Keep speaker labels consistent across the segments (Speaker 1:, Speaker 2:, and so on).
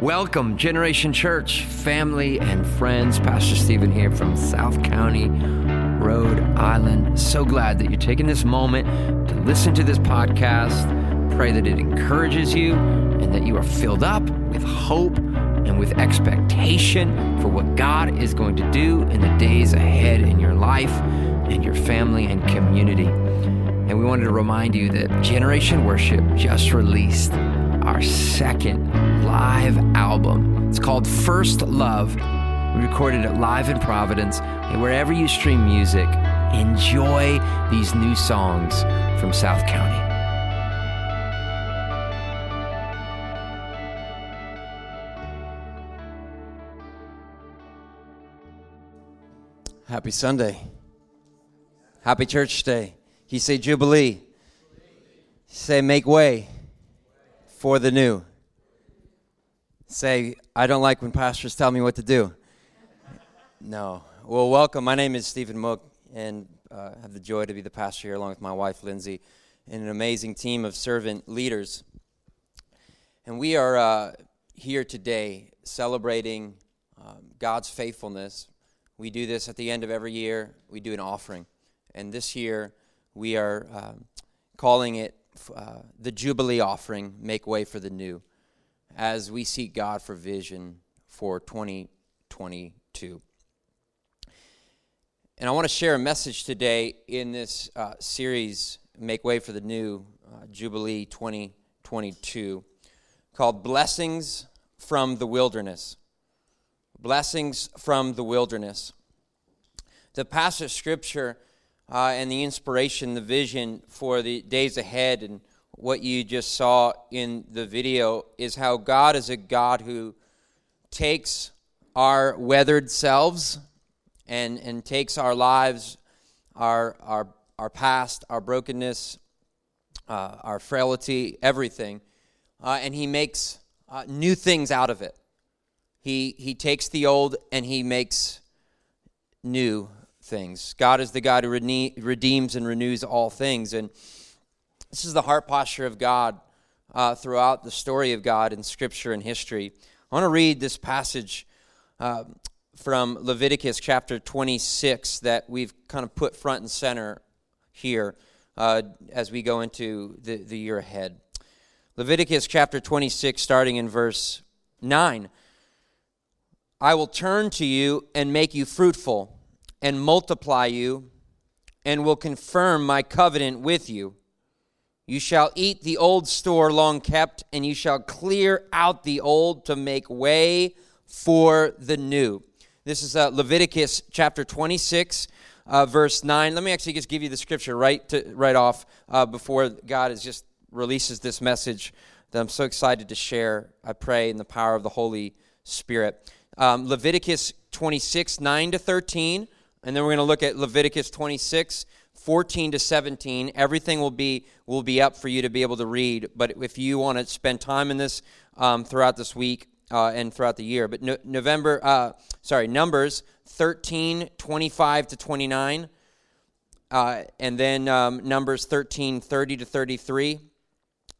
Speaker 1: Welcome, Generation Church, family and friends. Pastor Stephen here from South County, Rhode Island. So glad that you're taking this moment to listen to this podcast. Pray that it encourages you and that you are filled up with hope and with expectation for what God is going to do in the days ahead in your life and your family and community. And we wanted to remind you that Generation Worship just released our second live album. It's called First Love. We recorded it live in Providence. And wherever you stream music, enjoy these new songs from South County.
Speaker 2: Happy Sunday. Happy Church Day. He say Jubilee. Say make way for the new. Say, I don't like when pastors tell me what to do. No. Well, welcome. My name is Stephen Mook, and uh, I have the joy to be the pastor here along with my wife, Lindsay, and an amazing team of servant leaders. And we are uh, here today celebrating um, God's faithfulness. We do this at the end of every year, we do an offering. And this year, we are um, calling it uh, the Jubilee offering, Make Way for the New, as we seek God for vision for 2022. And I want to share a message today in this uh, series, Make Way for the New, uh, Jubilee 2022, called Blessings from the Wilderness. Blessings from the Wilderness. The passage of scripture uh, and the inspiration, the vision for the days ahead, and what you just saw in the video is how God is a God who takes our weathered selves and, and takes our lives, our, our, our past, our brokenness, uh, our frailty, everything, uh, and He makes uh, new things out of it. He, he takes the old and He makes new things. God is the God who redeems and renews all things. And this is the heart posture of God uh, throughout the story of God in Scripture and history. I want to read this passage uh, from Leviticus chapter 26 that we've kind of put front and center here uh, as we go into the, the year ahead. Leviticus chapter 26, starting in verse 9. I will turn to you and make you fruitful and multiply you, and will confirm my covenant with you. You shall eat the old store long kept, and you shall clear out the old to make way for the new. This is uh, Leviticus chapter 26, uh, verse 9. Let me actually just give you the scripture right, to, right off uh, before God is just releases this message that I'm so excited to share. I pray in the power of the Holy Spirit. Um, Leviticus 26, 9 to 13. And then we're going to look at Leviticus 26, 14 to 17. Everything will be will be up for you to be able to read. But if you want to spend time in this um, throughout this week uh, and throughout the year, but no, November, uh, sorry, Numbers 13, 25 to 29, uh, and then um, Numbers 13, 30 to 33,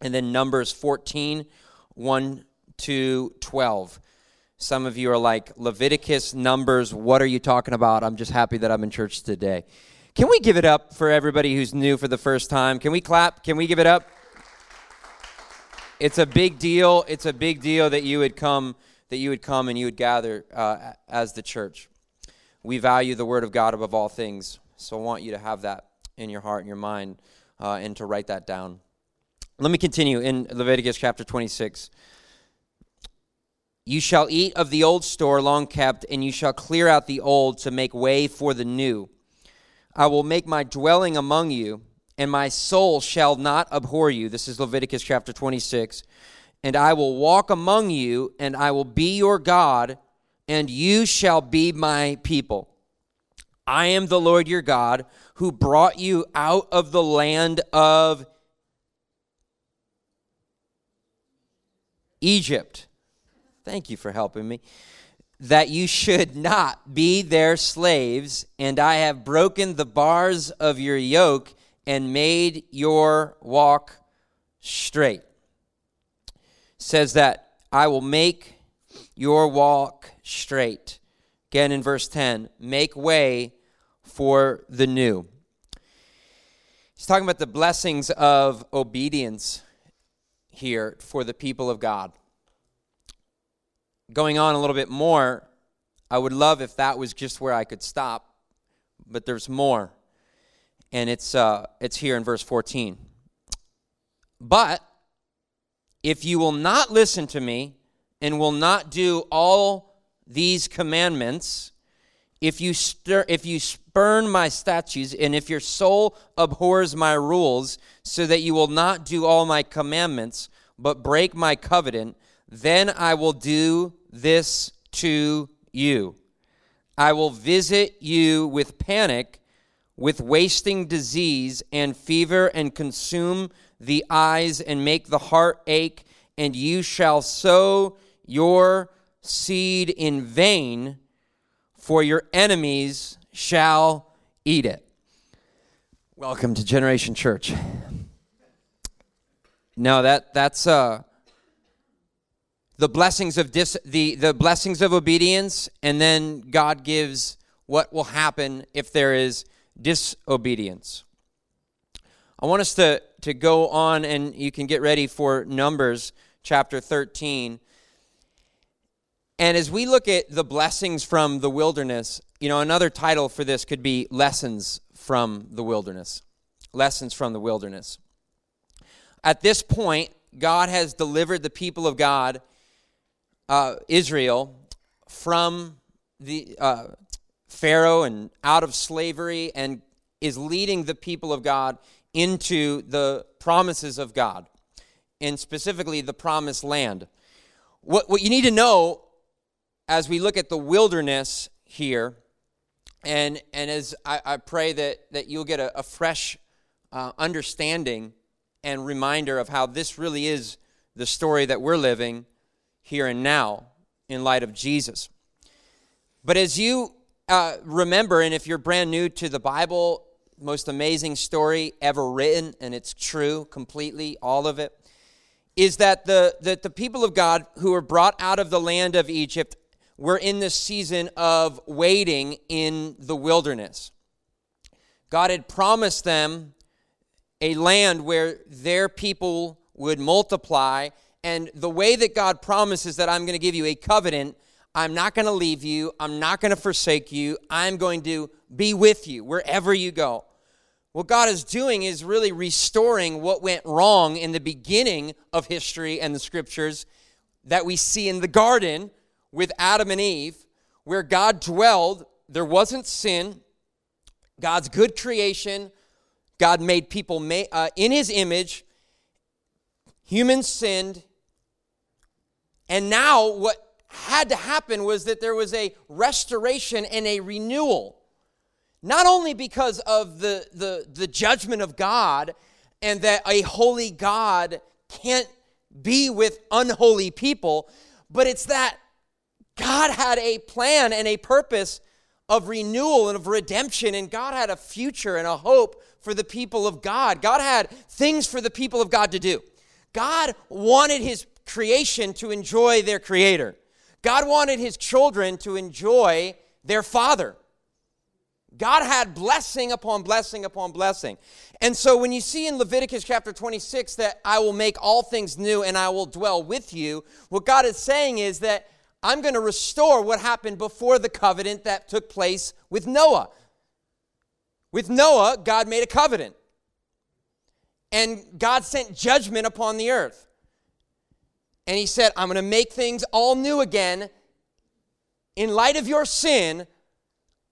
Speaker 2: and then Numbers 14, 1 to 12. Some of you are like, Leviticus, Numbers, what are you talking about? I'm just happy that I'm in church today. Can we give it up for everybody who's new for the first time? Can we clap? Can we give it up? It's a big deal. It's a big deal that you would come, that you would come and you would gather uh, as the church. We value the Word of God above all things, so I want you to have that in your heart and your mind uh, and to write that down. Let me continue in Leviticus chapter 26. You shall eat of the old store long kept, and you shall clear out the old to make way for the new. I will make my dwelling among you, and my soul shall not abhor you. This is Leviticus chapter 26. And I will walk among you, and I will be your God, and you shall be my people. I am the Lord your God, who brought you out of the land of Egypt Thank you for helping me. That you should not be their slaves, and I have broken the bars of your yoke and made your walk straight. Says that I will make your walk straight. Again in verse 10, make way for the new. He's talking about the blessings of obedience here for the people of God. Going on a little bit more, I would love if that was just where I could stop, but there's more. And it's, uh, it's here in verse 14. But if you will not listen to me and will not do all these commandments, if you, stir, if you spurn my statutes, and if your soul abhors my rules, so that you will not do all my commandments, but break my covenant, then I will do this to you. I will visit you with panic, with wasting disease and fever, and consume the eyes and make the heart ache, and you shall sow your seed in vain, for your enemies shall eat it. Welcome to Generation Church. No, that that's uh the blessings of dis, the the blessings of obedience and then God gives what will happen if there is disobedience. I want us to to go on and you can get ready for Numbers chapter 13. And as we look at the blessings from the wilderness, you know, another title for this could be Lessons from the Wilderness. Lessons from the Wilderness. At this point, God has delivered the people of God, uh, Israel, from the uh, Pharaoh and out of slavery, and is leading the people of God into the promises of God, and specifically the promised land. What, what you need to know as we look at the wilderness here, and, and as I, I pray that, that you'll get a, a fresh uh, understanding and reminder of how this really is the story that we're living here and now in light of Jesus. But as you uh, remember, and if you're brand new to the Bible, most amazing story ever written, and it's true completely, all of it, is that the, that the people of God who were brought out of the land of Egypt were in this season of waiting in the wilderness. God had promised them a land where their people would multiply. And the way that God promises that I'm going to give you a covenant, I'm not going to leave you, I'm not going to forsake you, I'm going to be with you wherever you go. What God is doing is really restoring what went wrong in the beginning of history and the scriptures that we see in the garden with Adam and Eve, where God dwelled. There wasn't sin. God's good creation. God made people uh, in his image. Humans sinned. And now, what had to happen was that there was a restoration and a renewal not only because of the, the, the judgment of God and that a holy God can't be with unholy people, but it's that God had a plan and a purpose of renewal and of redemption, and God had a future and a hope for the people of God. God had things for the people of God to do. God wanted his creation to enjoy their creator. God wanted his children to enjoy their father. God had blessing upon blessing upon blessing. And so when you see in Leviticus chapter 26 that I will make all things new and I will dwell with you, what God is saying is that I'm going to restore what happened before the covenant that took place with Noah. With Noah, God made a covenant. And God sent judgment upon the earth. And he said, I'm going to make things all new again. In light of your sin,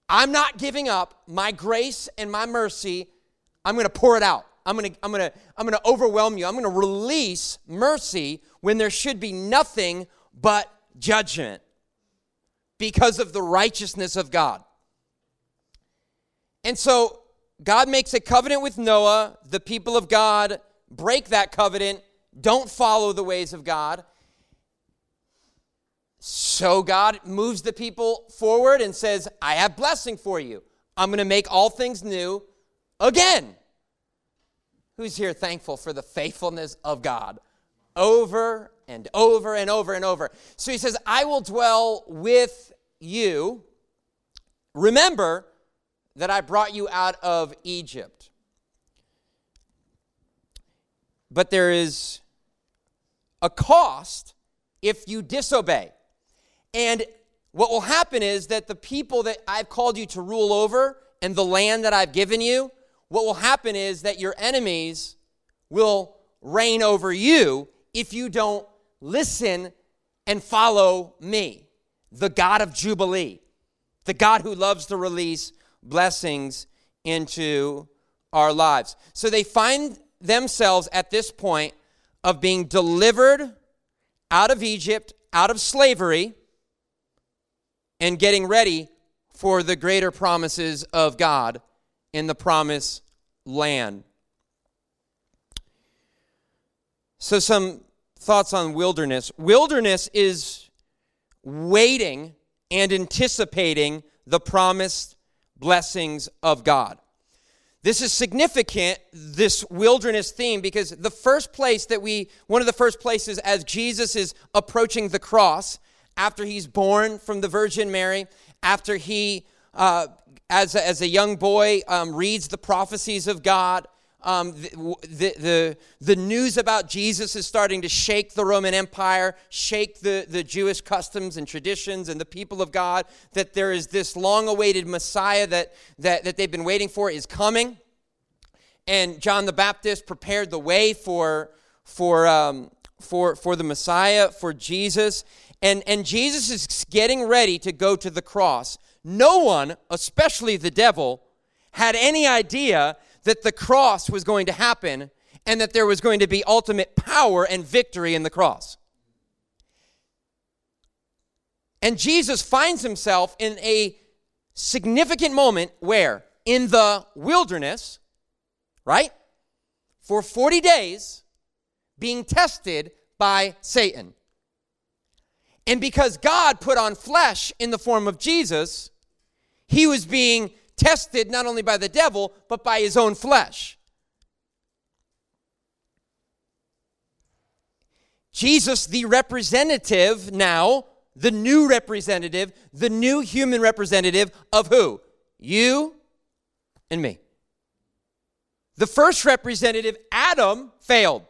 Speaker 2: I'm not giving up my grace and my mercy. I'm going to pour it out. I'm going to, I'm going to, I'm going to overwhelm you. I'm going to release mercy when there should be nothing but judgment because of the righteousness of God. And so God makes a covenant with Noah. The people of God break that covenant, don't follow the ways of God. So God moves the people forward and says, I have blessing for you. I'm going to make all things new again. Who's here thankful for the faithfulness of God? Over and over and over and over. So he says, I will dwell with you. Remember that I brought you out of Egypt. But there is a cost if you disobey. And what will happen is that the people that I've called you to rule over and the land that I've given you, what will happen is that your enemies will reign over you if you don't listen and follow me, the God of Jubilee, the God who loves to release blessings into our lives. So they find themselves at this point of being delivered out of Egypt, out of slavery, and getting ready for the greater promises of God in the promised land. So, some thoughts on wilderness. Wilderness is waiting and anticipating the promised blessings of God. This is significant, this wilderness theme, because the first place that we, one of the first places as Jesus is approaching the cross, after he's born from the Virgin Mary, after he, uh, as, a, as a young boy, um, reads the prophecies of God, um, the, the, the, news about Jesus is starting to shake the Roman Empire, shake the, the Jewish customs and traditions and the people of God, that there is this long awaited Messiah that, that, that they've been waiting for is coming. And John the Baptist prepared the way for, for, um, for, for the Messiah, for Jesus. And, and Jesus is getting ready to go to the cross. No one, especially the devil, had any idea that the cross was going to happen and that there was going to be ultimate power and victory in the cross. And Jesus finds himself in a significant moment where? In the wilderness, right? For 40 days, being tested by Satan. And because God put on flesh in the form of Jesus, he was being tested not only by the devil, but by his own flesh. Jesus, the representative now, the new representative, the new human representative of who? You and me. The first representative, Adam, failed,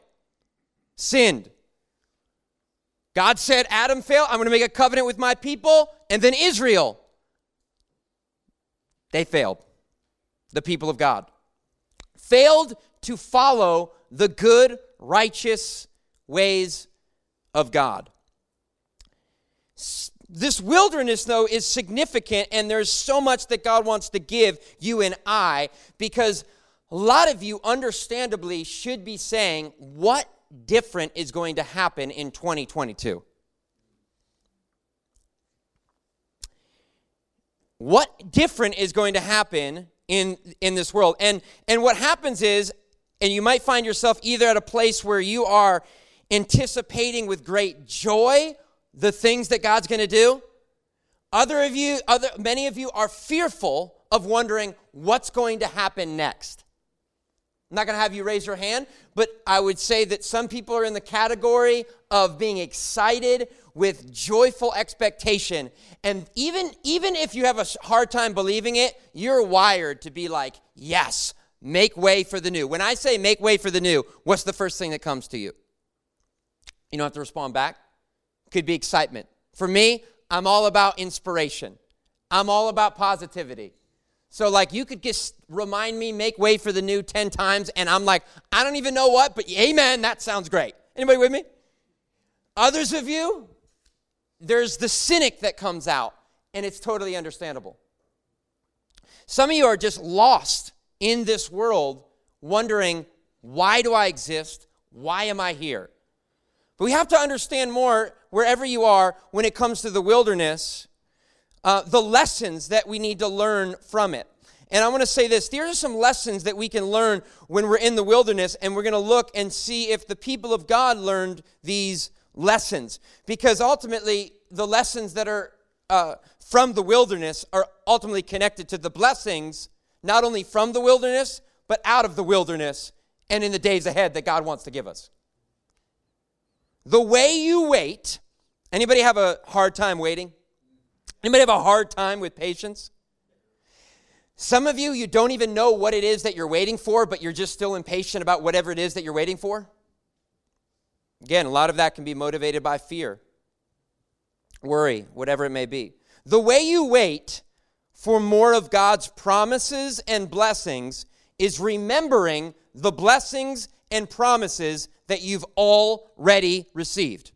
Speaker 2: sinned. God said, Adam failed. I'm going to make a covenant with my people. And then Israel they failed. The people of God failed to follow the good, righteous ways of God. This wilderness, though, is significant, and there's so much that God wants to give you and I because a lot of you, understandably, should be saying, What different is going to happen in 2022? What different is going to happen in in this world? And and what happens is and you might find yourself either at a place where you are anticipating with great joy the things that God's going to do. Other of you other many of you are fearful of wondering what's going to happen next. I'm not going to have you raise your hand, but I would say that some people are in the category of being excited with joyful expectation. And even, even if you have a hard time believing it, you're wired to be like, yes, make way for the new. When I say make way for the new, what's the first thing that comes to you? You don't have to respond back. Could be excitement. For me, I'm all about inspiration. I'm all about positivity. So, like, you could just remind me, make way for the new 10 times, and I'm like, I don't even know what, but amen, that sounds great. Anybody with me? Others of you, there's the cynic that comes out, and it's totally understandable. Some of you are just lost in this world, wondering, why do I exist? Why am I here? But we have to understand more, wherever you are, when it comes to the wilderness, uh, the lessons that we need to learn from it. And I want to say this there are some lessons that we can learn when we're in the wilderness, and we're going to look and see if the people of God learned these lessons. Because ultimately, the lessons that are uh, from the wilderness are ultimately connected to the blessings, not only from the wilderness, but out of the wilderness and in the days ahead that God wants to give us. The way you wait, anybody have a hard time waiting? Anybody have a hard time with patience? Some of you, you don't even know what it is that you're waiting for, but you're just still impatient about whatever it is that you're waiting for. Again, a lot of that can be motivated by fear, worry, whatever it may be. The way you wait for more of God's promises and blessings is remembering the blessings and promises that you've already received.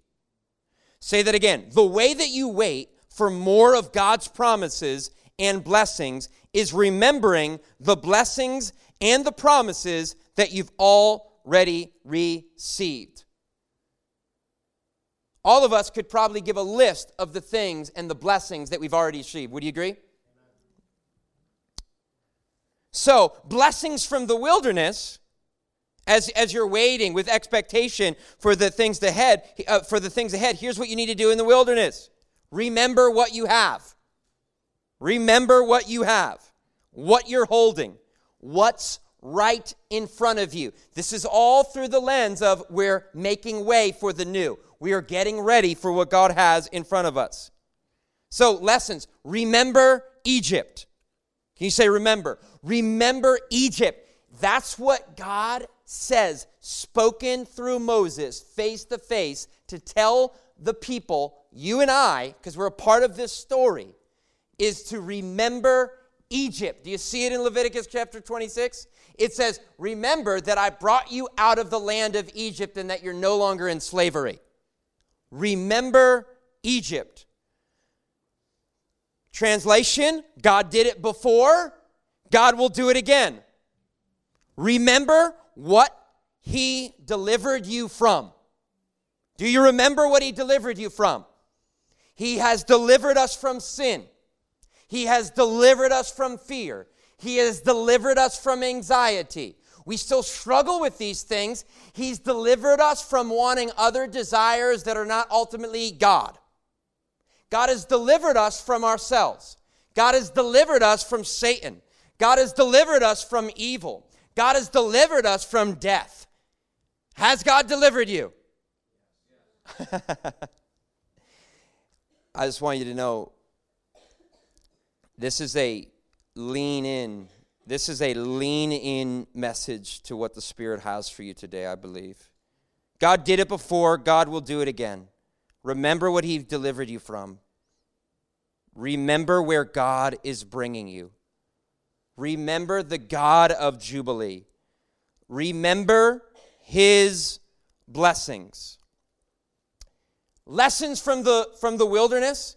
Speaker 2: Say that again. The way that you wait for more of God's promises and blessings is remembering the blessings and the promises that you've already received. All of us could probably give a list of the things and the blessings that we've already received. Would you agree? So, blessings from the wilderness, as, as you're waiting with expectation for the things ahead, uh, for the things ahead, here's what you need to do in the wilderness. Remember what you have. Remember what you have, what you're holding, what's right in front of you. This is all through the lens of we're making way for the new. We are getting ready for what God has in front of us. So, lessons. Remember Egypt. Can you say remember? Remember Egypt. That's what God says, spoken through Moses face to face to tell the people, you and I, because we're a part of this story, is to remember Egypt. Do you see it in Leviticus chapter 26? It says, Remember that I brought you out of the land of Egypt and that you're no longer in slavery. Remember Egypt. Translation God did it before, God will do it again. Remember what He delivered you from. Do you remember what He delivered you from? He has delivered us from sin. He has delivered us from fear. He has delivered us from anxiety. We still struggle with these things. He's delivered us from wanting other desires that are not ultimately God. God has delivered us from ourselves. God has delivered us from Satan. God has delivered us from evil. God has delivered us from death. Has God delivered you? I just want you to know this is a lean in. This is a lean in message to what the Spirit has for you today, I believe. God did it before, God will do it again. Remember what He delivered you from. Remember where God is bringing you. Remember the God of Jubilee. Remember His blessings. Lessons from the, from the wilderness.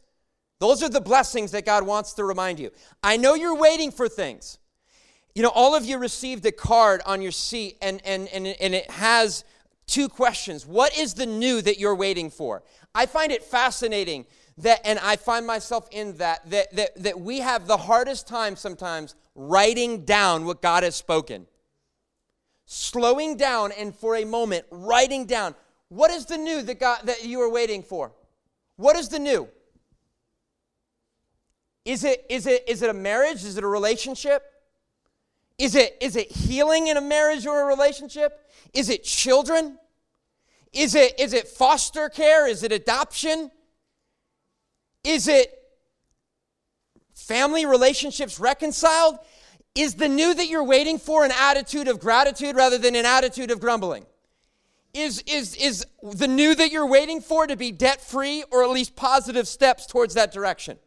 Speaker 2: Those are the blessings that God wants to remind you. I know you're waiting for things. You know, all of you received a card on your seat, and, and, and, and it has two questions. What is the new that you're waiting for? I find it fascinating that, and I find myself in that, that, that, that we have the hardest time sometimes writing down what God has spoken. Slowing down and for a moment writing down what is the new that God that you are waiting for? What is the new? Is it is it is it a marriage? Is it a relationship? Is it is it healing in a marriage or a relationship? Is it children? Is it is it foster care? Is it adoption? Is it family relationships reconciled? Is the new that you're waiting for an attitude of gratitude rather than an attitude of grumbling? Is, is, is the new that you're waiting for to be debt free or at least positive steps towards that direction?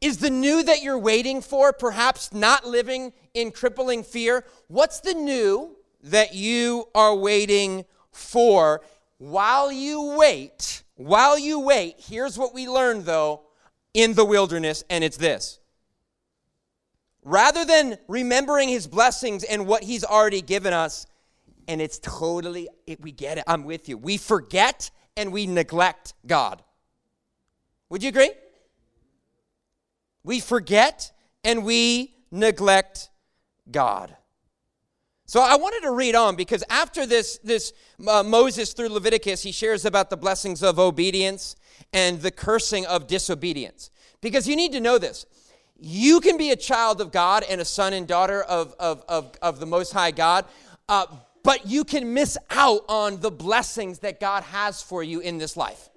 Speaker 2: Is the new that you're waiting for perhaps not living in crippling fear? What's the new that you are waiting for? While you wait, while you wait, here's what we learned though in the wilderness, and it's this. Rather than remembering his blessings and what he's already given us, and it's totally, it, we get it, I'm with you. We forget and we neglect God. Would you agree? We forget and we neglect God. So I wanted to read on because after this, this uh, Moses through Leviticus, he shares about the blessings of obedience and the cursing of disobedience. Because you need to know this. You can be a child of God and a son and daughter of, of, of, of the Most High God, uh, but you can miss out on the blessings that God has for you in this life.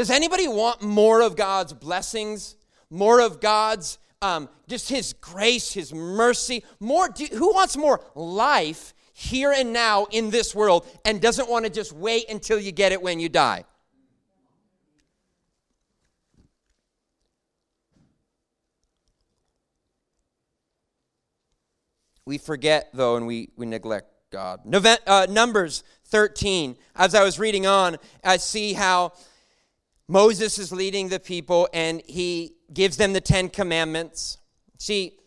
Speaker 2: Does anybody want more of God's blessings? More of God's, um, just His grace, His mercy? More, do, who wants more life here and now in this world and doesn't want to just wait until you get it when you die? We forget, though, and we, we neglect God. November, uh, Numbers 13, as I was reading on, I see how Moses is leading the people and he gives them the Ten Commandments. See,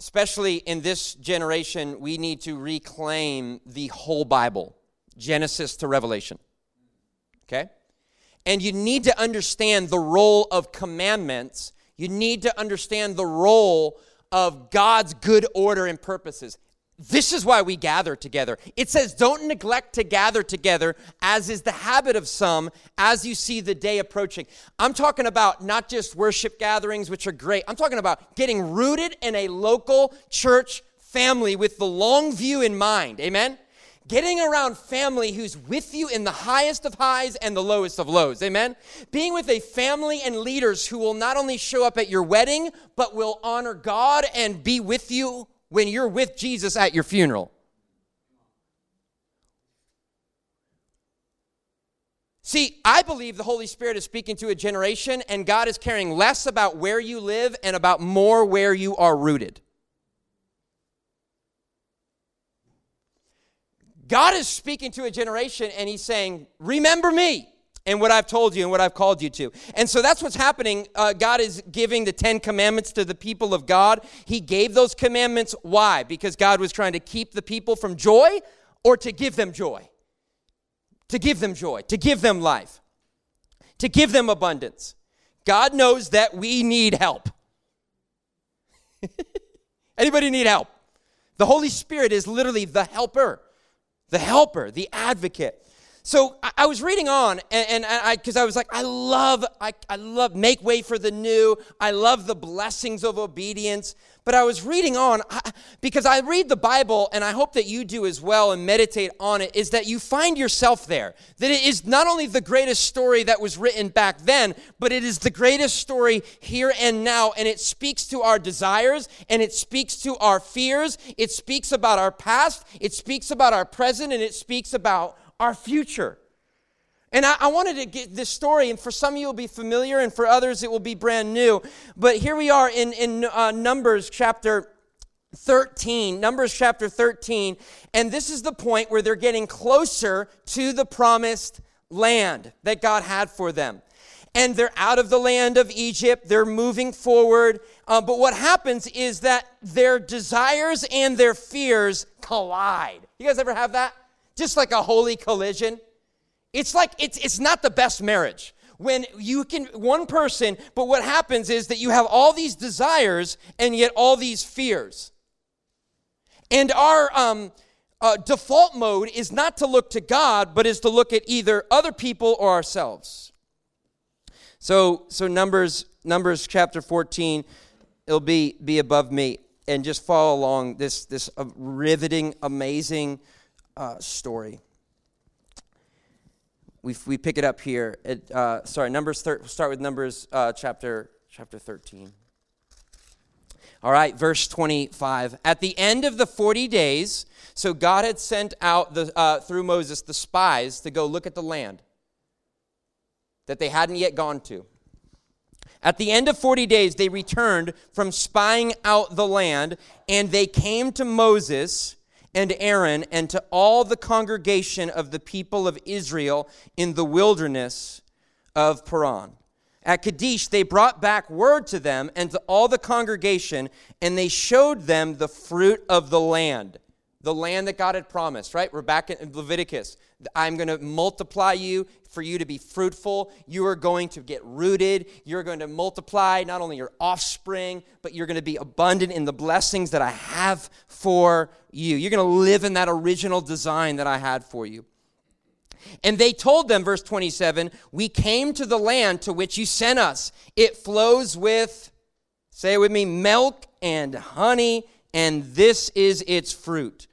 Speaker 2: especially in this generation, we need to reclaim the whole Bible, Genesis to Revelation. Okay? And you need to understand the role of commandments. You need to understand the role of God's good order and purposes. This is why we gather together. It says, Don't neglect to gather together, as is the habit of some, as you see the day approaching. I'm talking about not just worship gatherings, which are great. I'm talking about getting rooted in a local church family with the long view in mind. Amen? Getting around family who's with you in the highest of highs and the lowest of lows. Amen? Being with a family and leaders who will not only show up at your wedding, but will honor God and be with you when you're with Jesus at your funeral. See, I believe the Holy Spirit is speaking to a generation, and God is caring less about where you live and about more where you are rooted. God is speaking to a generation and he's saying, Remember me and what I've told you and what I've called you to. And so that's what's happening. Uh, God is giving the Ten Commandments to the people of God. He gave those commandments. Why? Because God was trying to keep the people from joy or to give them joy. To give them joy, to give them life, to give them abundance. God knows that we need help. Anybody need help? The Holy Spirit is literally the helper the helper, the advocate. So I, was reading on, and, I because I was like, I love, I, I love make way for the new. I love the blessings of obedience. But I was reading on because I read the Bible, and I hope that you do as well and meditate on it. Is that you find yourself there? That it is not only the greatest story that was written back then, but it is the greatest story here and now, and it speaks to our desires, and it speaks to our fears. It speaks about our past. It speaks about our present, and it speaks about our future. And I, I, wanted to get this story, and for some of you, will be familiar, and for others, it will be brand new. But here we are in, in uh, Numbers chapter 13, Numbers chapter 13, and this is the point where they're getting closer to the promised land that God had for them. And they're out of the land of Egypt, they're moving forward. Uh, but what happens is that their desires and their fears collide. You guys ever have that? Just like a holy collision. It's like it's, it's not the best marriage. When you can one person but what happens is that you have all these desires and yet all these fears. And our um, uh, default mode is not to look to god but is to look at either other people or ourselves. So so numbers numbers chapter 14 it'll be be above me. And just follow along this this uh, riveting amazing uh, story. We, we pick it up here. Uh, sorry, Numbers. Thir- start with Numbers uh, chapter chapter thirteen. All right, verse twenty-five. At the end of the forty days, so God had sent out the, uh, through Moses the spies to go look at the land that they hadn't yet gone to. At the end of 40 days, they returned from spying out the land, and they came to Moses and Aaron and to all the congregation of the people of Israel in the wilderness of Paran. At Kadesh, they brought back word to them and to all the congregation, and they showed them the fruit of the land, the land that God had promised, right? We're back in Leviticus. I'm going to multiply you for you to be fruitful. You are going to get rooted. You're going to multiply not only your offspring, but you're going to be abundant in the blessings that I have for you. You're going to live in that original design that I had for you. And they told them, verse 27, We came to the land to which you sent us. It flows with Say it with me milk and honey, and this is its fruit.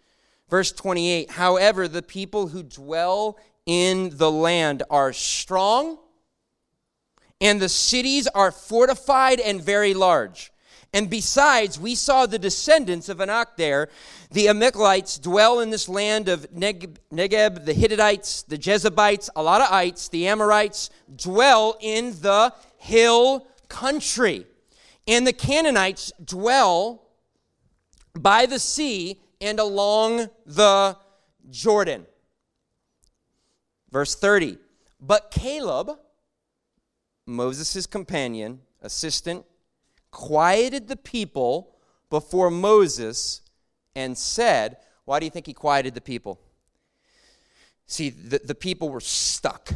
Speaker 2: Verse 28 However, the people who dwell in the land are strong, and the cities are fortified and very large. And besides, we saw the descendants of Anak there. The Amalekites dwell in this land of Negeb, the Hittites, the Jebusites, a lot of ites, the Amorites dwell in the hill country. And the Canaanites dwell by the sea and along the Jordan. Verse 30. But Caleb, Moses' companion, assistant, quieted the people before Moses and said, Why do you think he quieted the people? See, the, the people were stuck.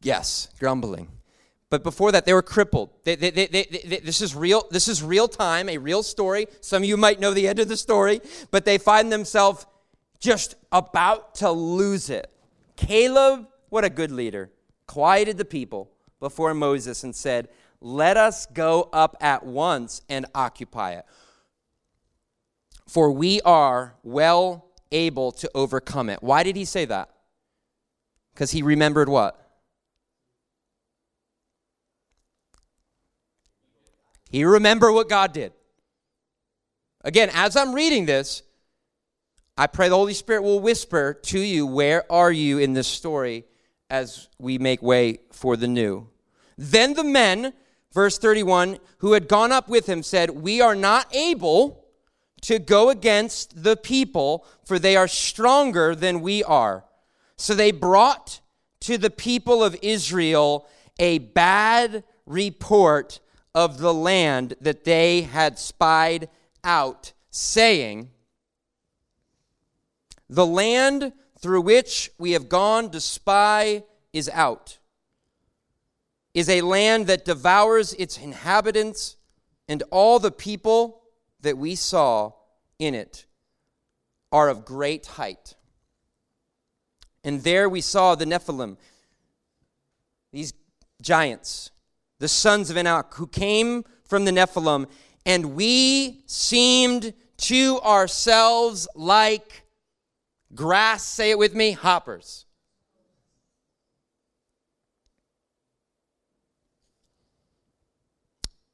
Speaker 2: Yes, grumbling. But before that, they were crippled. They, they, they, this, is real, this is real time, a real story. Some of you might know the end of the story, but they find themselves just about to lose it. Caleb, what a good leader, quieted the people before Moses and said, Let us go up at once and occupy it. For we are well able to overcome it. Why did he say that? Because he remembered what? He remembered what God did. Again, as I'm reading this, I pray the Holy Spirit will whisper to you, Where are you in this story as we make way for the new? Then the men, verse 31, who had gone up with him said, We are not able to go against the people, for they are stronger than we are. So they brought to the people of Israel a bad report of the land that they had spied out, saying, The land through which we have gone to spy is out, is a land that devours its inhabitants, and all the people that we saw in it are of great height. And there we saw the Nephilim, these giants the sons of Anak, who came from the Nephilim, and we seemed to ourselves like grass, say it with me, hoppers.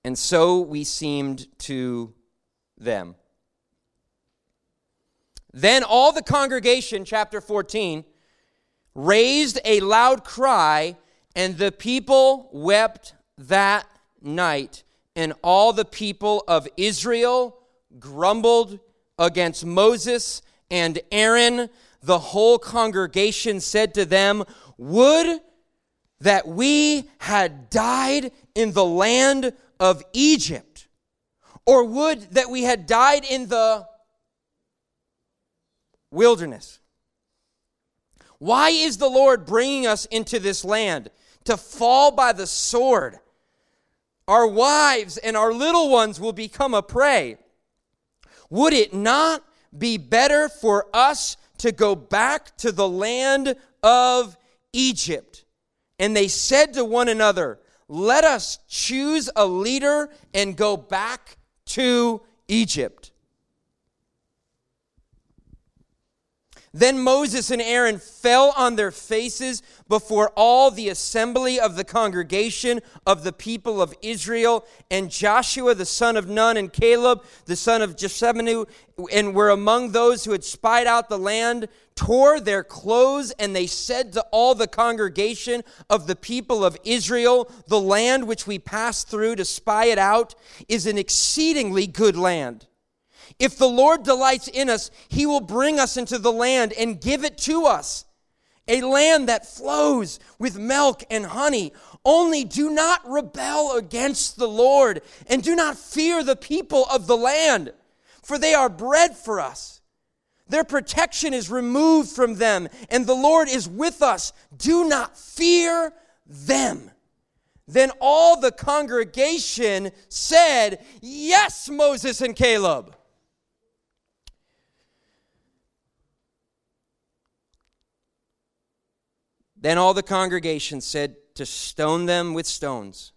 Speaker 2: And so we seemed to them. Then all the congregation, chapter 14, raised a loud cry, and the people wept that night, and all the people of Israel grumbled against Moses and Aaron. The whole congregation said to them, Would that we had died in the land of Egypt, or would that we had died in the wilderness. Why is the Lord bringing us into this land to fall by the sword? Our wives and our little ones will become a prey. Would it not be better for us to go back to the land of Egypt? And they said to one another, Let us choose a leader and go back to Egypt. Then Moses and Aaron fell on their faces before all the assembly of the congregation of the people of Israel, and Joshua the son of Nun and Caleb the son of Jeshimon, and were among those who had spied out the land, tore their clothes, and they said to all the congregation of the people of Israel, The land which we passed through to spy it out is an exceedingly good land. If the Lord delights in us, he will bring us into the land and give it to us. A land that flows with milk and honey. Only do not rebel against the Lord and do not fear the people of the land, for they are bread for us. Their protection is removed from them, and the Lord is with us. Do not fear them. Then all the congregation said, Yes, Moses and Caleb. Then all the congregation said to stone them with stones.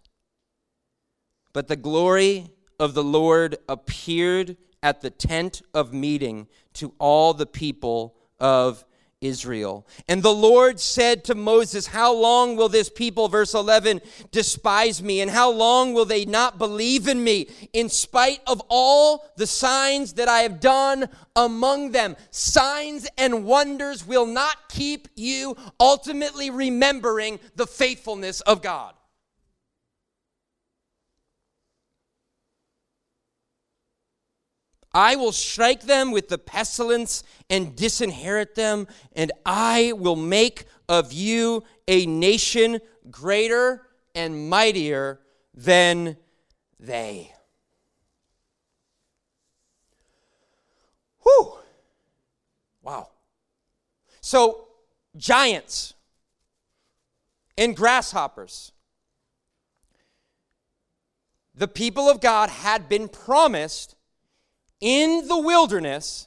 Speaker 2: But the glory of the Lord appeared at the tent of meeting to all the people of Israel. And the Lord said to Moses, How long will this people, verse 11, despise me? And how long will they not believe in me in spite of all the signs that I have done among them? Signs and wonders will not keep you ultimately remembering the faithfulness of God. I will strike them with the pestilence and disinherit them, and I will make of you a nation greater and mightier than they. Whew. Wow. So, giants and grasshoppers. The people of God had been promised in the wilderness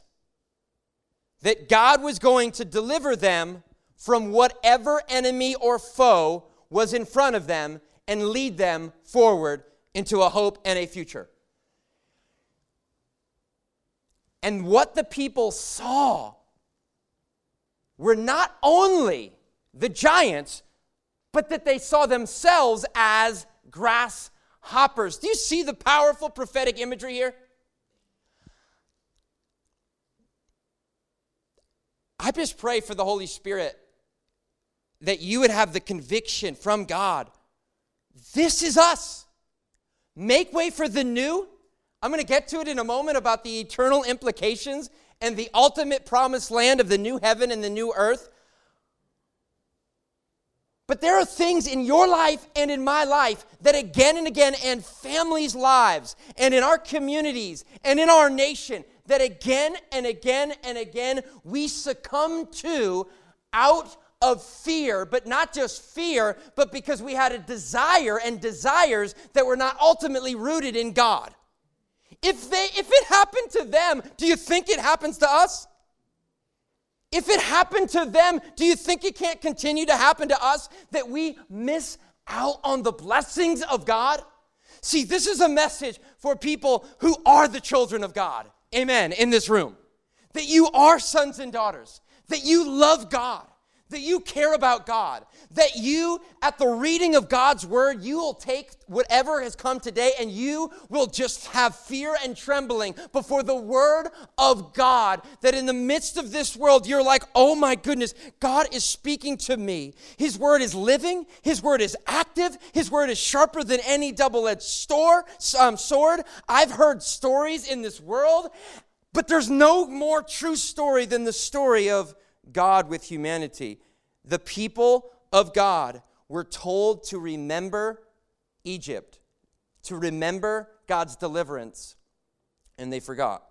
Speaker 2: that God was going to deliver them from whatever enemy or foe was in front of them and lead them forward into a hope and a future. And what the people saw were not only the giants, but that they saw themselves as grasshoppers. Do you see the powerful prophetic imagery here? I just pray for the Holy Spirit that you would have the conviction from God this is us. Make way for the new. I'm going to get to it in a moment about the eternal implications and the ultimate promised land of the new heaven and the new earth. But there are things in your life and in my life that again and again, and families' lives, and in our communities, and in our nation, that again and again and again we succumb to out of fear, but not just fear, but because we had a desire and desires that were not ultimately rooted in God. If they if it happened to them, do you think it happens to us? If it happened to them, do you think it can't continue to happen to us that we miss out on the blessings of God? See, this is a message for people who are the children of God amen, in this room. That you are sons and daughters, that you love God, that you care about God, that you, at the reading of God's word, you will take whatever has come today and you will just have fear and trembling before the word of God. That in the midst of this world, you're like, oh my goodness, God is speaking to me. His word is living, His word is active, His word is sharper than any double edged um, sword. I've heard stories in this world, but there's no more true story than the story of God with humanity. The people of God were told to remember Egypt, to remember God's deliverance, and they forgot.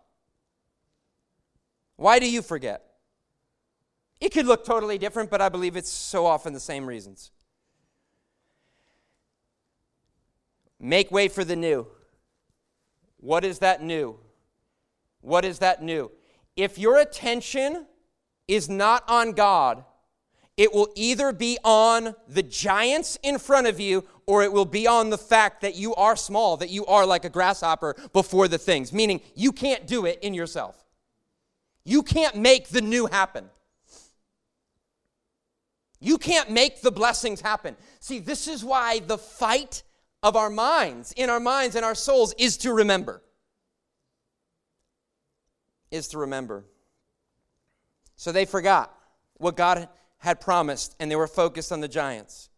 Speaker 2: Why do you forget? It could look totally different, but I believe it's so often the same reasons. Make way for the new. What is that new? What is that new? If your attention is not on God, it will either be on the giants in front of you or it will be on the fact that you are small, that you are like a grasshopper before the things, meaning you can't do it in yourself. You can't make the new happen. You can't make the blessings happen. See, this is why the fight of our minds, in our minds and our souls, is to remember. Is to remember. So they forgot what God had promised, and they were focused on the giants.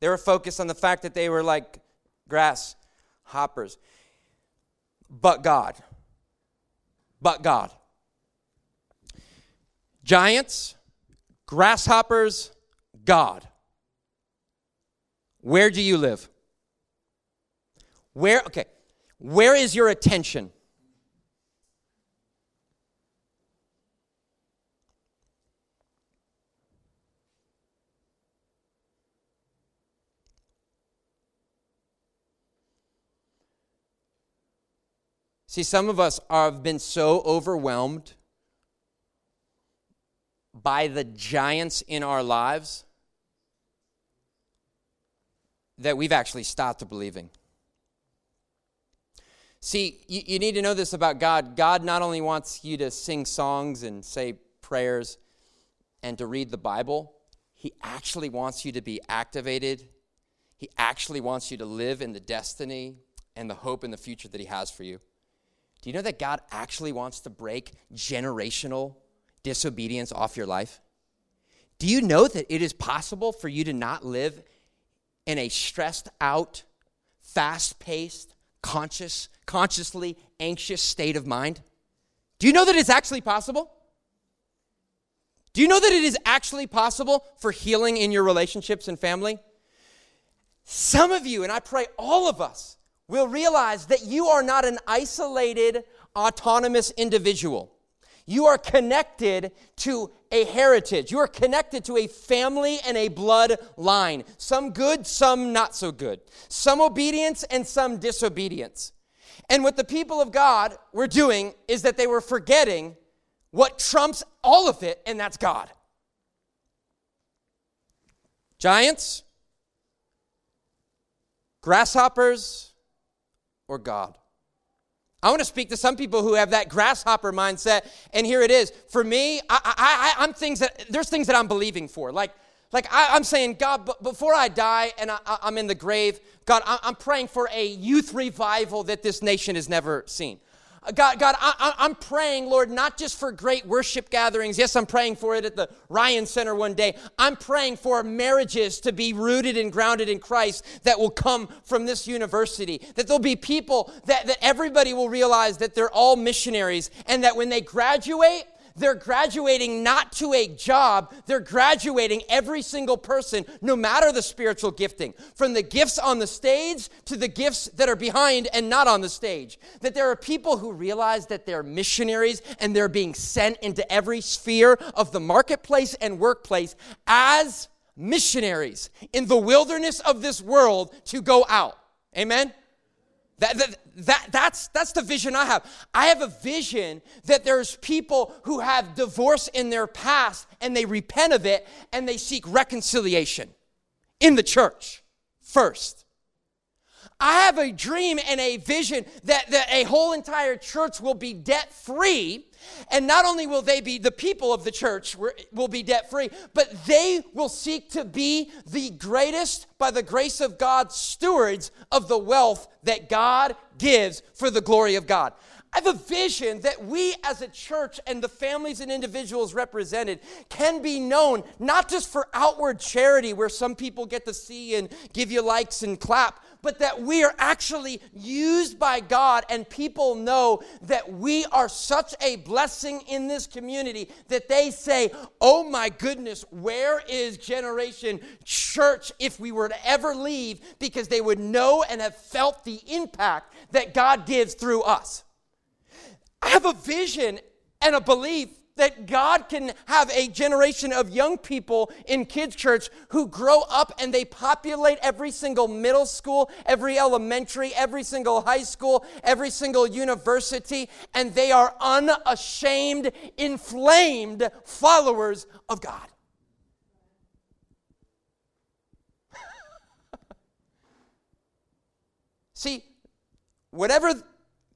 Speaker 2: They were focused on the fact that they were like grasshoppers. But God. But God. Giants, grasshoppers, God. Where do you live? Where, okay, where is your attention? See, some of us have been so overwhelmed by the giants in our lives that we've actually stopped believing. See, you, you, need to know this about God. God not only wants you to sing songs and say prayers and to read the Bible, He actually wants you to be activated. He actually wants you to live in the destiny and the hope and the future that He has for you. Do you know that God actually wants to break generational disobedience off your life? Do you know that it is possible for you to not live in a stressed out, fast paced, conscious, consciously anxious state of mind? Do you know that it's actually possible? Do you know that it is actually possible for healing in your relationships and family? Some of you, and I pray all of us, will realize that you are not an isolated, autonomous individual. You are connected to a heritage. You are connected to a family and a bloodline. Some good, some not so good. Some obedience and some disobedience. And what the people of God were doing is that they were forgetting what trumps all of it, and that's God. Giants, grasshoppers, or God? I want to speak to some people who have that grasshopper mindset, and here it is. For me, I, I, I'm things that there's things that I'm believing for. Like, like I, am saying, God, before I die and I, am in the grave, God, I'm praying for a youth revival that this nation has never seen. God, God, I, am praying, Lord, not just for great worship gatherings. Yes, I'm praying for it at the Ryan Center one day. I'm praying for marriages to be rooted and grounded in Christ that will come from this university. That there'll be people that, that everybody will realize that they're all missionaries and that when they graduate, they're graduating not to a job, they're graduating every single person, no matter the spiritual gifting, from the gifts on the stage to the gifts that are behind and not on the stage. That there are people who realize that they're missionaries and they're being sent into every sphere of the marketplace and workplace as missionaries in the wilderness of this world to go out. Amen? That, that, that, that's, that's the vision I have. I have a vision that there's people who have divorce in their past and they repent of it and they seek reconciliation in the church first. I have a dream and a vision that, that a whole entire church will be debt free. And not only will they be the people of the church will be debt free, but they will seek to be the greatest, by the grace of God, stewards of the wealth that God gives for the glory of God. I have a vision that we as a church and the families and individuals represented can be known not just for outward charity where some people get to see and give you likes and clap, but that we are actually used by God and people know that we are such a blessing in this community that they say, Oh my goodness, where is Generation Church if we were to ever leave? Because they would know and have felt the impact that God gives through us. I have a vision and a belief that God can have a generation of young people in kids' church who grow up and they populate every single middle school, every elementary, every single high school, every single university, and they are unashamed, inflamed followers of God. See, whatever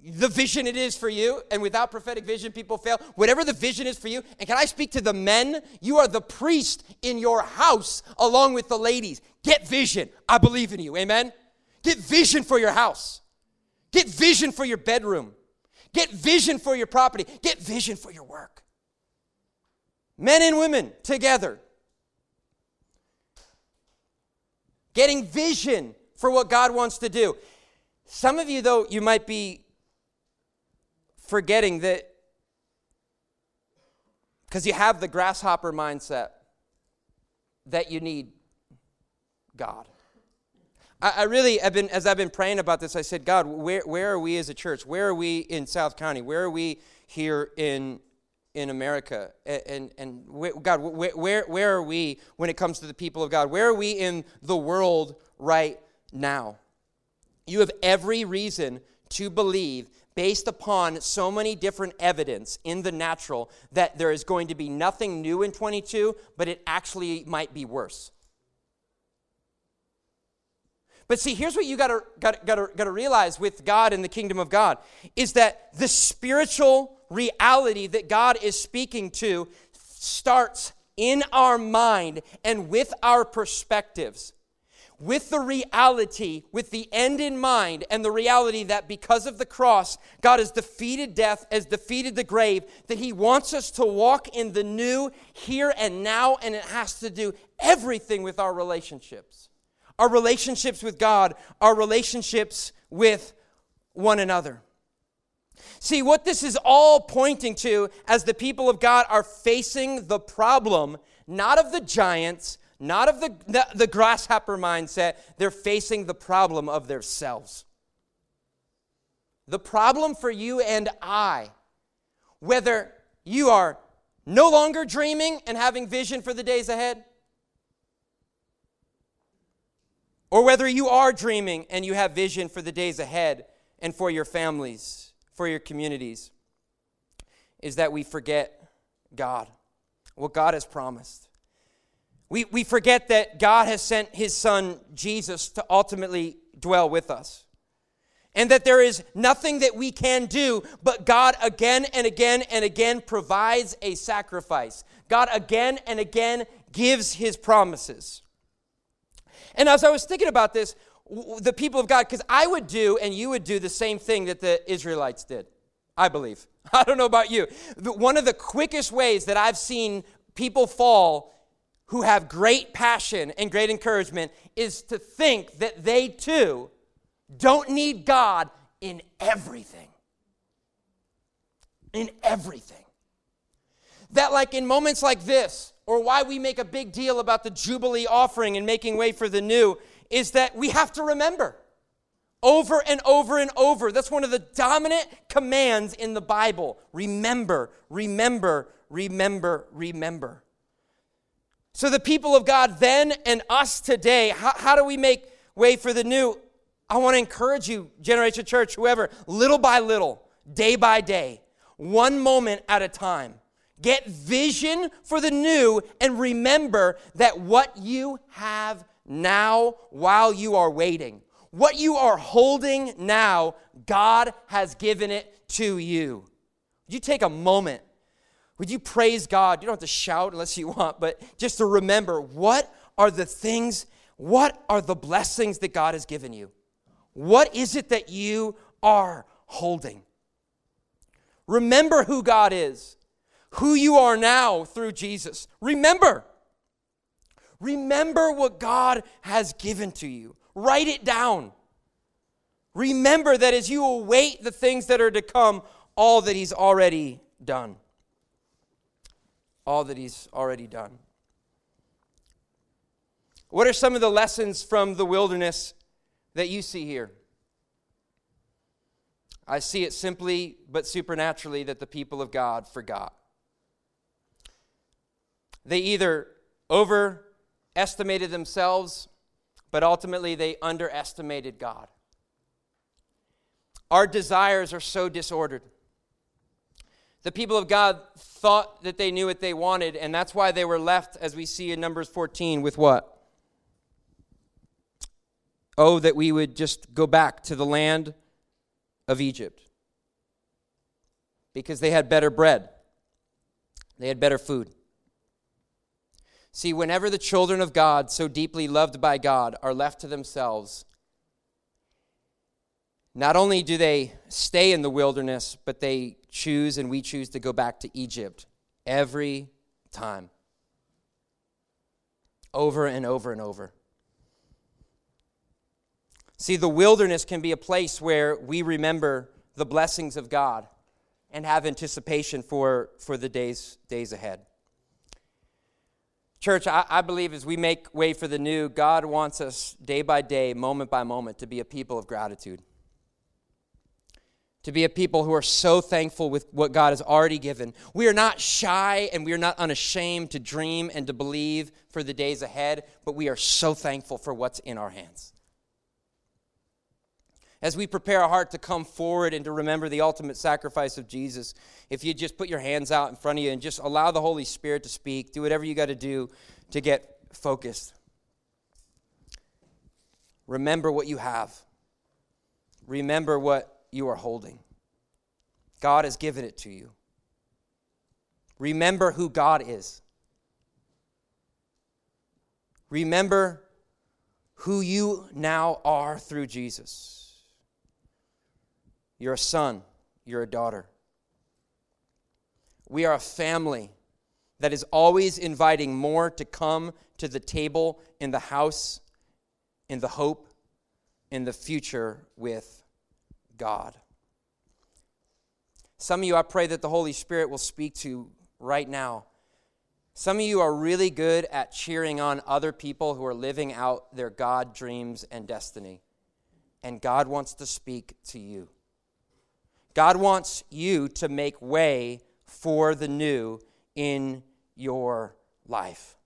Speaker 2: the vision it is for you, and without prophetic vision, people fail. Whatever the vision is for you, and can I speak to the men? You are the priest in your house along with the ladies. Get vision. I believe in you. Amen. Get vision for your house. Get vision for your bedroom. Get vision for your property. Get vision for your work. Men and women together. Getting vision for what God wants to do. Some of you, though, you might be forgetting that because you have the grasshopper mindset that you need God. I, I, really have been, as I've been praying about this, I said, God, where, where are we as a church? Where are we in South County? Where are we here in, in America? And, and, and where, God, where, where, where are we when it comes to the people of God? Where are we in the world right now? You have every reason to believe based upon so many different evidence in the natural that there is going to be nothing new in 22, but it actually might be worse. But see, here's what you gotta, gotta, gotta, gotta realize with God and the kingdom of God is that the spiritual reality that God is speaking to starts in our mind and with our perspectives with the reality, with the end in mind, and the reality that because of the cross, God has defeated death, has defeated the grave, that He wants us to walk in the new here and now, and it has to do everything with our relationships. Our relationships with God, our relationships with one another. See, what this is all pointing to as the people of God are facing the problem, not of the giants, not of the, the, the grasshopper mindset, they're facing the problem of themselves. The problem for you and I, whether you are no longer dreaming and having vision for the days ahead, or whether you are dreaming and you have vision for the days ahead and for your families, for your communities, is that we forget God, what God has promised. We, we forget that God has sent his son Jesus to ultimately dwell with us. And that there is nothing that we can do, but God again and again and again provides a sacrifice. God again and again gives his promises. And as I was thinking about this, the people of God, because I would do and you would do the same thing that the Israelites did, I believe. I don't know about you. One of the quickest ways that I've seen people fall who have great passion and great encouragement is to think that they too don't need God in everything. In everything. That, like in moments like this, or why we make a big deal about the Jubilee offering and making way for the new, is that we have to remember over and over and over. That's one of the dominant commands in the Bible. Remember, remember, remember, remember. So, the people of God then and us today, how, how do we make way for the new? I want to encourage you, Generation Church, whoever, little by little, day by day, one moment at a time. Get vision for the new and remember that what you have now while you are waiting, what you are holding now, God has given it to you. You take a moment would you praise God? You don't have to shout unless you want, but just to remember what are the things, what are the blessings that God has given you? What is it that you are holding? Remember who God is, who you are now through Jesus. Remember. Remember what God has given to you. Write it down. Remember that as you await the things that are to come, all that He's already done all that He's already done. What are some of the lessons from the wilderness that you see here? I see it simply but supernaturally that the people of God forgot. They either overestimated themselves, but ultimately they underestimated God. Our desires are so disordered. The people of God thought that they knew what they wanted, and that's why they were left, as we see in Numbers 14, with what? Oh, that we would just go back to the land of Egypt. Because they had better bread, they had better food. See, whenever the children of God, so deeply loved by God, are left to themselves, not only do they stay in the wilderness, but they choose and we choose to go back to Egypt every time. Over and over and over. See, the wilderness can be a place where we remember the blessings of God and have anticipation for, for the days, days ahead. Church, I, I, believe as we make way for the new, God wants us day by day, moment by moment, to be a people of gratitude to be a people who are so thankful with what God has already given. We are not shy and we are not unashamed to dream and to believe for the days ahead, but we are so thankful for what's in our hands. As we prepare our heart to come forward and to remember the ultimate sacrifice of Jesus, if you just put your hands out in front of you and just allow the Holy Spirit to speak, do whatever you got to do to get focused. Remember what you have. Remember what you are holding. God has given it to you. Remember who God is. Remember who you now are through Jesus. You're a son, you're a daughter. We are a family that is always inviting more to come to the table in the house, in the hope, in the future with God. Some of you, I pray that the Holy Spirit will speak to right now. Some of you are really good at cheering on other people who are living out their God dreams and destiny. And God wants to speak to you. God wants you to make way for the new in your life.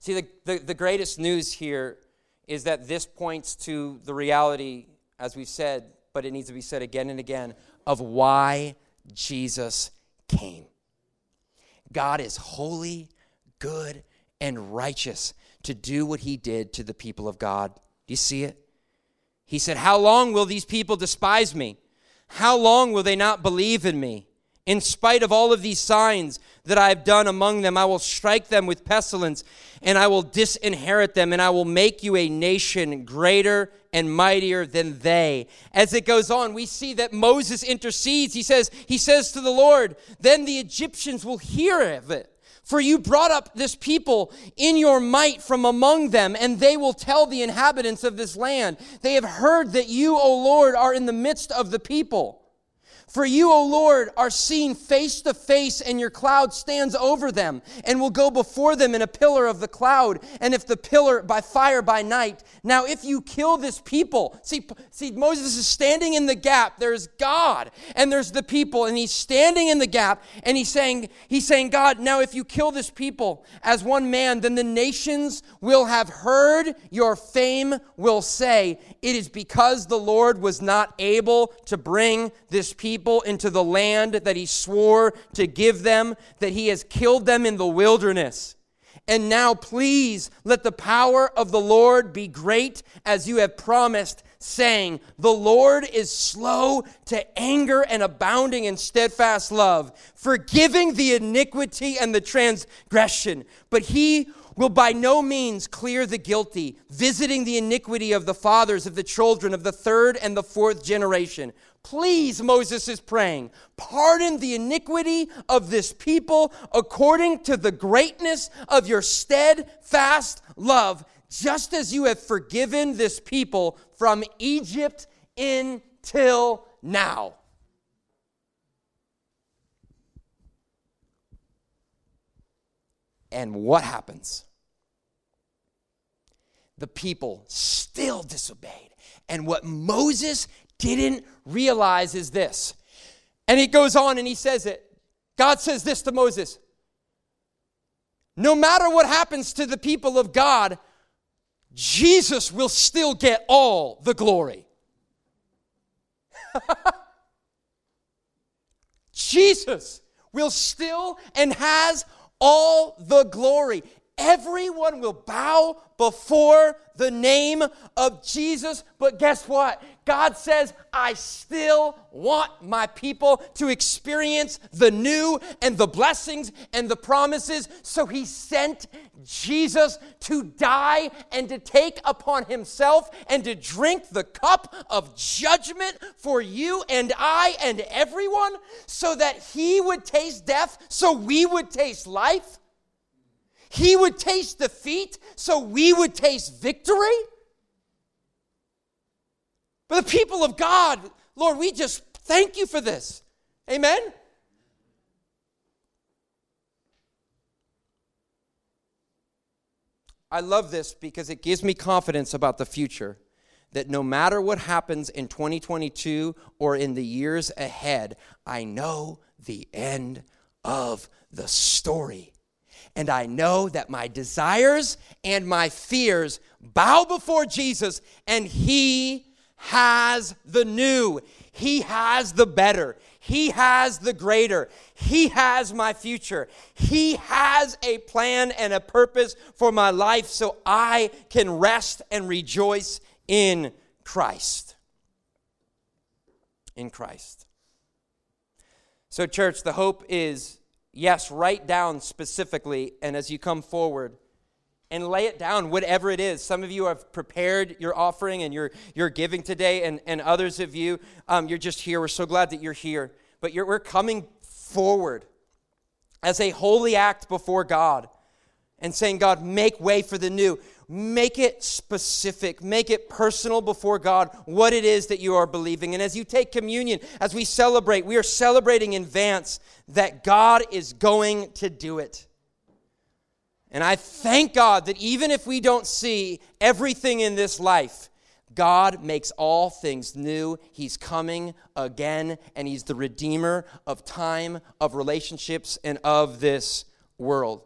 Speaker 2: See, the, the, the, greatest news here is that this points to the reality, as we've said, but it needs to be said again and again, of why Jesus came. God is holy, good, and righteous to do what he did to the people of God. Do you see it? He said, How long will these people despise me? How long will they not believe in me? In spite of all of these signs that I have done among them, I will strike them with pestilence, and I will disinherit them, and I will make you a nation greater and mightier than they. As it goes on, we see that Moses intercedes. He says, he says to the Lord, then the Egyptians will hear of it. For you brought up this people in your might from among them, and they will tell the inhabitants of this land. They have heard that you, O Lord, are in the midst of the people. For you, O Lord, are seen face to face, and your cloud stands over them, and will go before them in a pillar of the cloud, and if the pillar by fire by night. Now, if you kill this people, see, see, Moses is standing in the gap. There's God, and there's the people, and he's standing in the gap, and he's saying, he's saying, God, now if you kill this people as one man, then the nations will have heard your fame, will say, it is because the Lord was not able to bring this people people into the land that he swore to give them, that he has killed them in the wilderness. And now, please let the power of the Lord be great as you have promised, saying, The Lord is slow to anger and abounding in steadfast love, forgiving the iniquity and the transgression. But he will by no means clear the guilty, visiting the iniquity of the fathers of the children of the third and the fourth generation. Please, Moses is praying, pardon the iniquity of this people according to the greatness of your steadfast love, just as you have forgiven this people from Egypt until now. And what happens? The people still disobeyed. And what Moses didn't realize is this. And he goes on and he says it. God says this to Moses No matter what happens to the people of God, Jesus will still get all the glory. Jesus will still and has all the glory. Everyone will bow before the name of Jesus. But guess what? God says, I still want my people to experience the new and the blessings and the promises. So he sent Jesus to die and to take upon himself and to drink the cup of judgment for you and I and everyone so that he would taste death, so we would taste life. He would taste defeat so we would taste victory. But the people of God, Lord, we just thank you for this. Amen. I love this because it gives me confidence about the future that no matter what happens in 2022 or in the years ahead, I know the end of the story and I know that my desires and my fears bow before Jesus, and He has the new. He has the better. He has the greater. He has my future. He has a plan and a purpose for my life so I can rest and rejoice in Christ. In Christ. So, church, the hope is yes, write down specifically, and as you come forward, and lay it down, whatever it is. Some of you have prepared your offering and you're, you're giving today, and, and others of you, um, you're just here. We're so glad that you're here. But you're, we're coming forward as a holy act before God and saying, God, make way for the new. Make it specific, make it personal before God what it is that you are believing. And as you take communion, as we celebrate, we are celebrating in advance that God is going to do it. And I thank God that even if we don't see everything in this life, God makes all things new. He's coming again, and He's the Redeemer of time, of relationships, and of this world.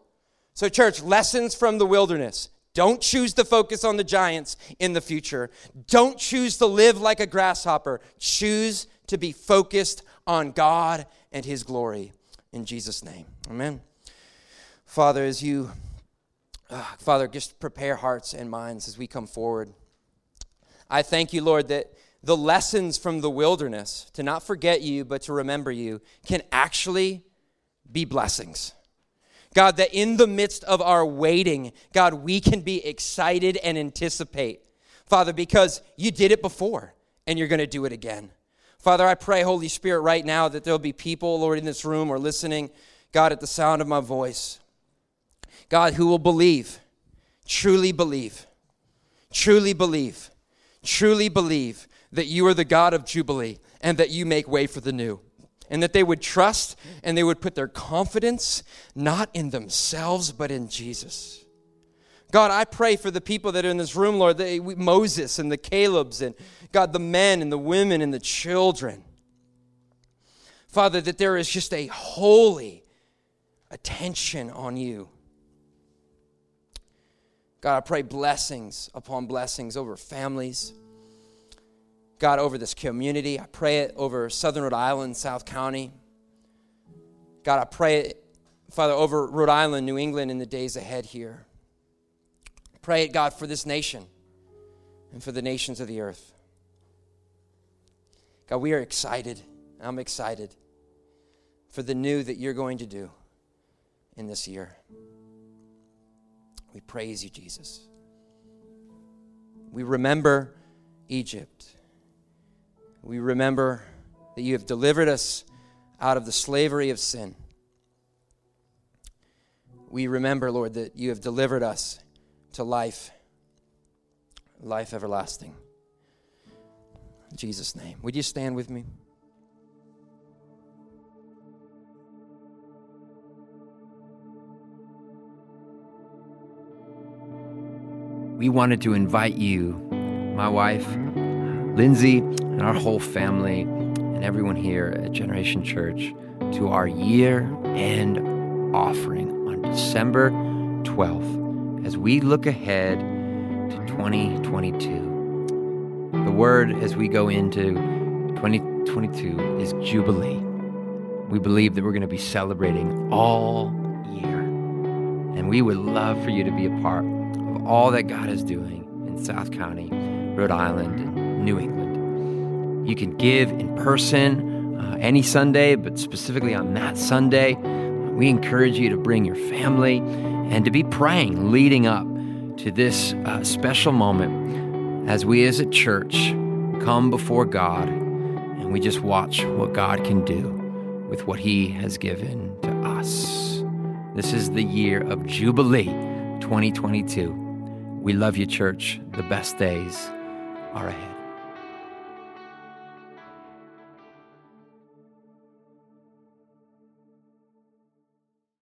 Speaker 2: So, church, lessons from the wilderness. Don't choose to focus on the giants in the future. Don't choose to live like a grasshopper. Choose to be focused on God and His glory. In Jesus' name. Amen. Father, as you uh, Father, just prepare hearts and minds as we come forward. I thank you, Lord, that the lessons from the wilderness, to not forget you, but to remember you, can actually be blessings. God, that in the midst of our waiting, God, we can be excited and anticipate. Father, because you did it before and you're going to do it again. Father, I pray, Holy Spirit, right now that there'll be people, Lord, in this room or listening, God, at the sound of my voice God, who will believe, truly believe, truly believe, truly believe that you are the God of Jubilee and that you make way for the new. And that they would trust and they would put their confidence not in themselves, but in Jesus. God, I pray for the people that are in this room, Lord, Moses and the Calebs, and God, the men and the women and the children. Father, that there is just a holy attention on you. God, I pray blessings upon blessings over families. God, over this community. I pray it over Southern Rhode Island, South County. God, I pray it, Father, over Rhode Island, New England in the days ahead here. Pray it, God, for this nation and for the nations of the earth. God, we are excited. I'm excited for the new that you're going to do in this year. We praise you, Jesus. We remember Egypt. We remember that you have delivered us out of the slavery of sin. We remember, Lord, that you have delivered us to life, life everlasting. In Jesus' name. Would you stand with me?
Speaker 1: we wanted to invite you, my wife, Lindsay, and our whole family, and everyone here at Generation Church to our year end offering on December 12th as we look ahead to 2022. The word as we go into 2022 is Jubilee. We believe that we're going to be celebrating all year. And we would love for you to be a part of all that God is doing in South County, Rhode Island, and New England. You can give in person uh, any Sunday, but specifically on that Sunday, we encourage you to bring your family and to be praying leading up to this uh, special moment as we as a church come before God and we just watch what God can do with what He has given to us. This is the year of Jubilee 2022. We love you, church. The best days are ahead.